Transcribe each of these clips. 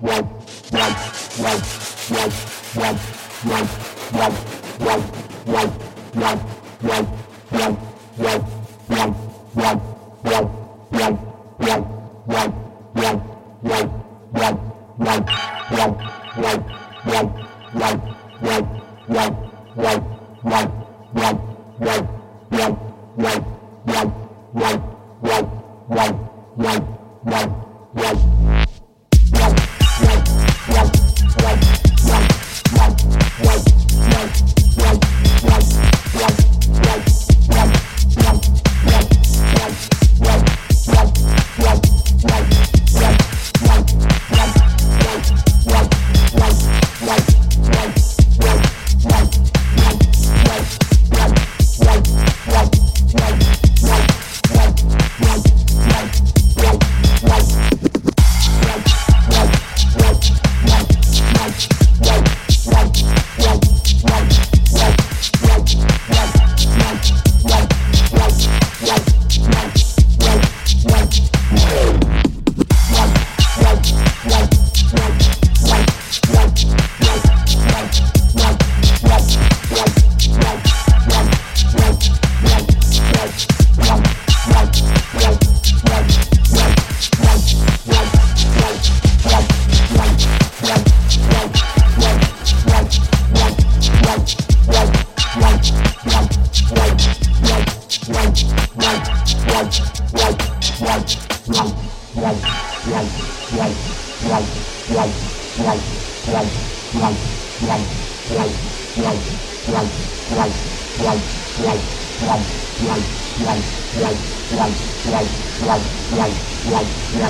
Whoa.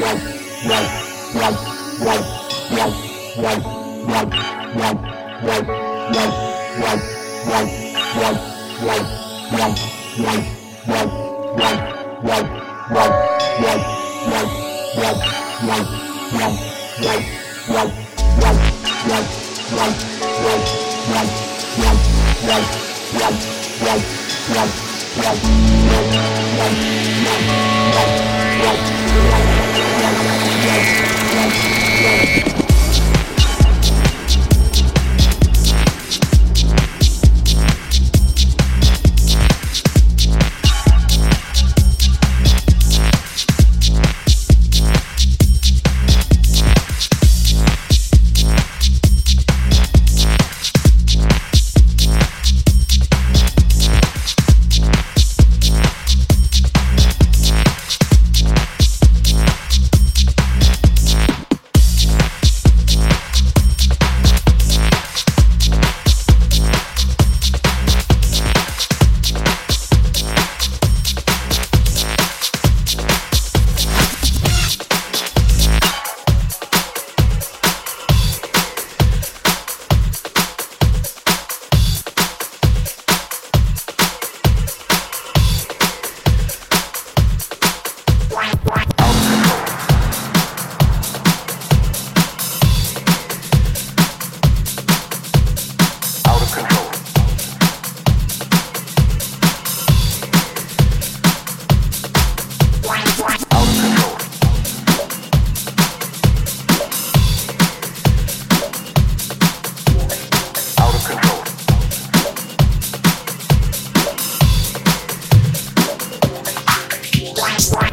Wow. Yes, yes, yes. Wow.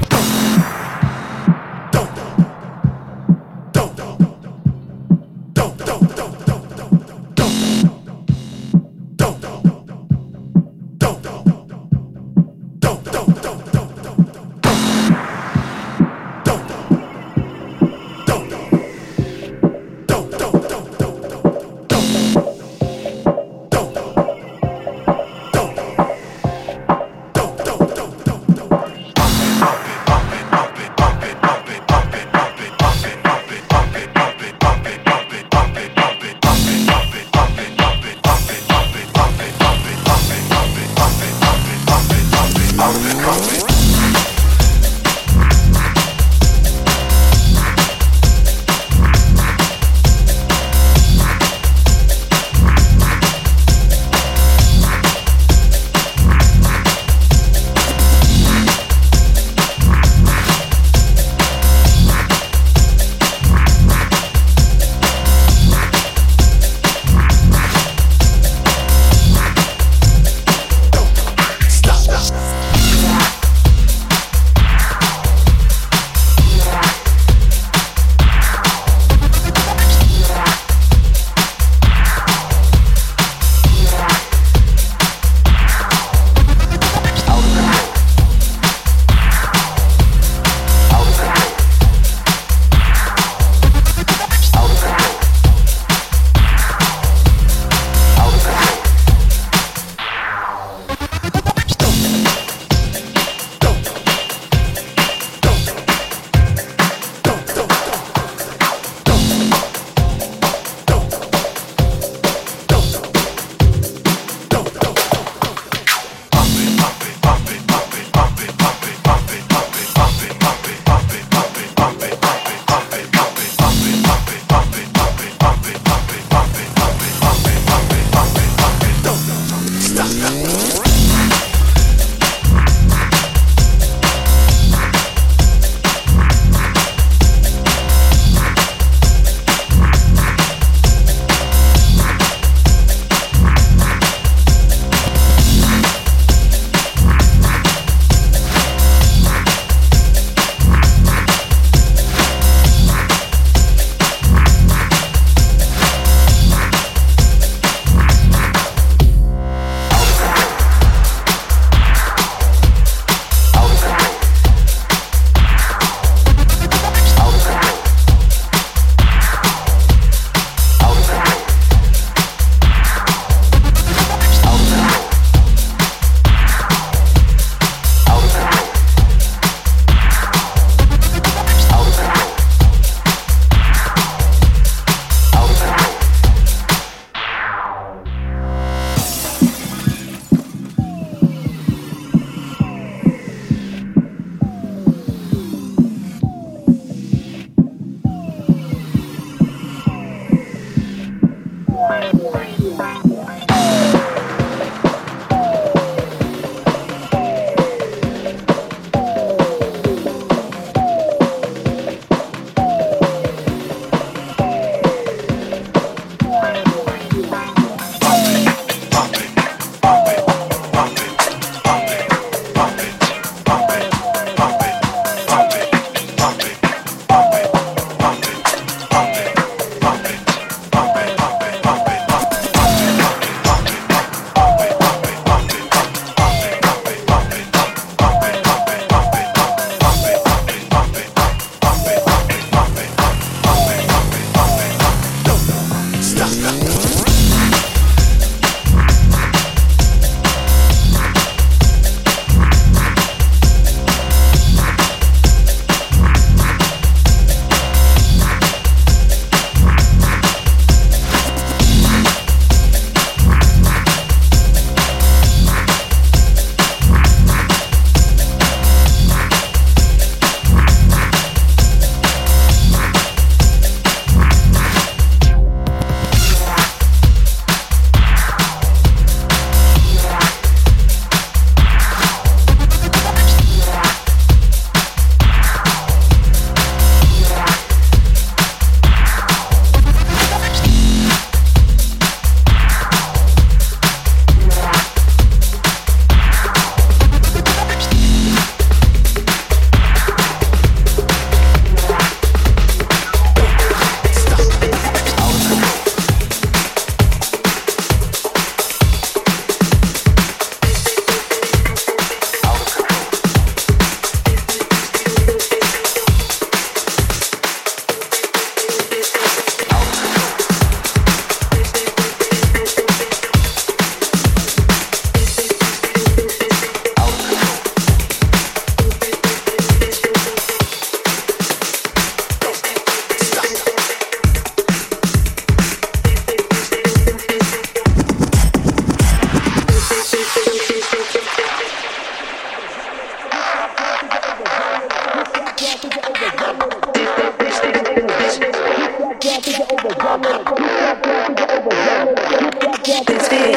It's big.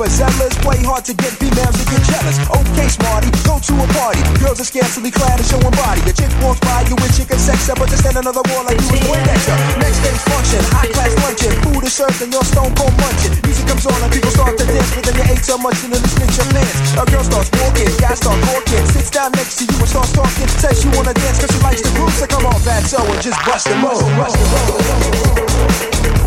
overzealous, play hard to get females to get jealous. Okay, smarty, go to a party. Girls are scantily clad and showing body. The chick walks by you with chicken sex up, but just stand another wall like you was born extra. Next day's function, high class luncheon, food is served and your stone cold munching. Music comes on and people start to dance, but then you ate so much and then you snitch your pants. A girl starts walking, guys start walking, sits down next to you and starts talking. Says she wanna dance cause she likes the groove, so come on, back so and just bust the move. Bust the move.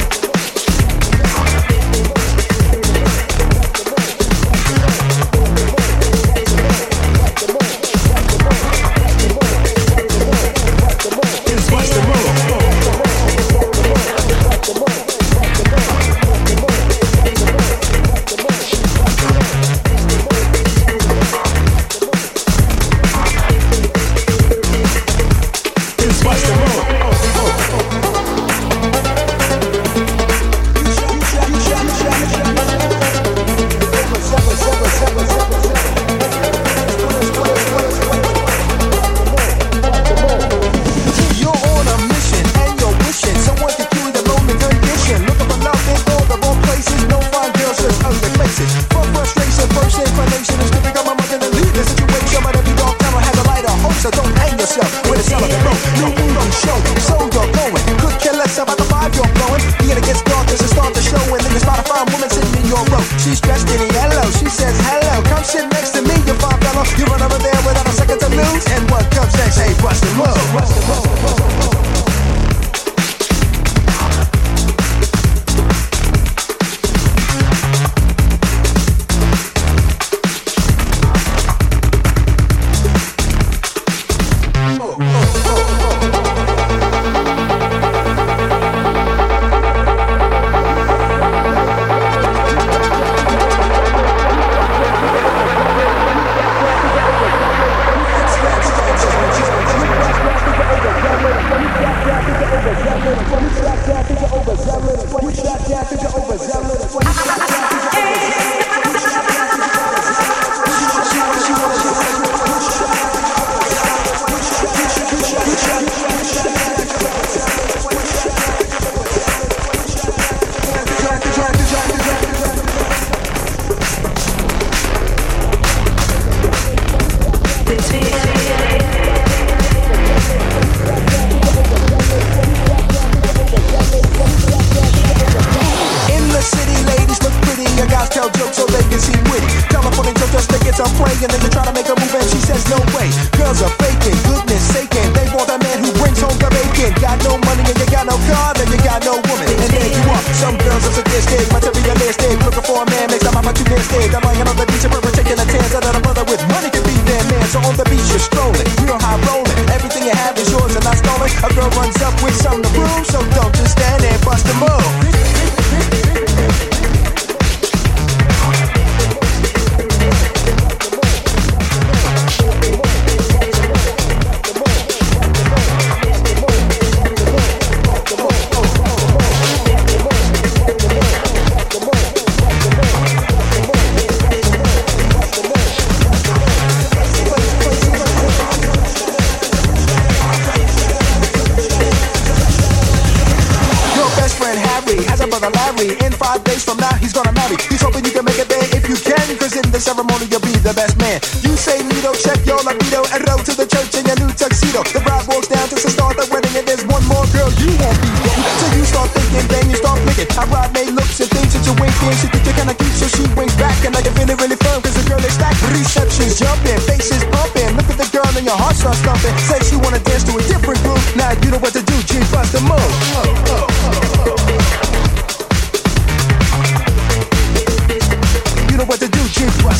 me. In five days from now, he's gonna marry. He's hoping you can make it there if you can, cause in the ceremony you'll be the best man. You say Nito, check your libido, and row to the church in your new tuxedo. The bride walks down to start the wedding, and there's one more girl you won't be getting. So you start thinking, then you start picking. I ride made looks and things that you ain't in. She think you're so she winks back, and I can feel it really firm, cause the girl is stacked. Reception's jumping, faces pumping. Look at the girl, and your heart starts thumping. Say she wanna dance to a different groove. Now you know what to do, G, bust the move.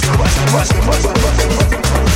West, West, West, West, West, West, West, West,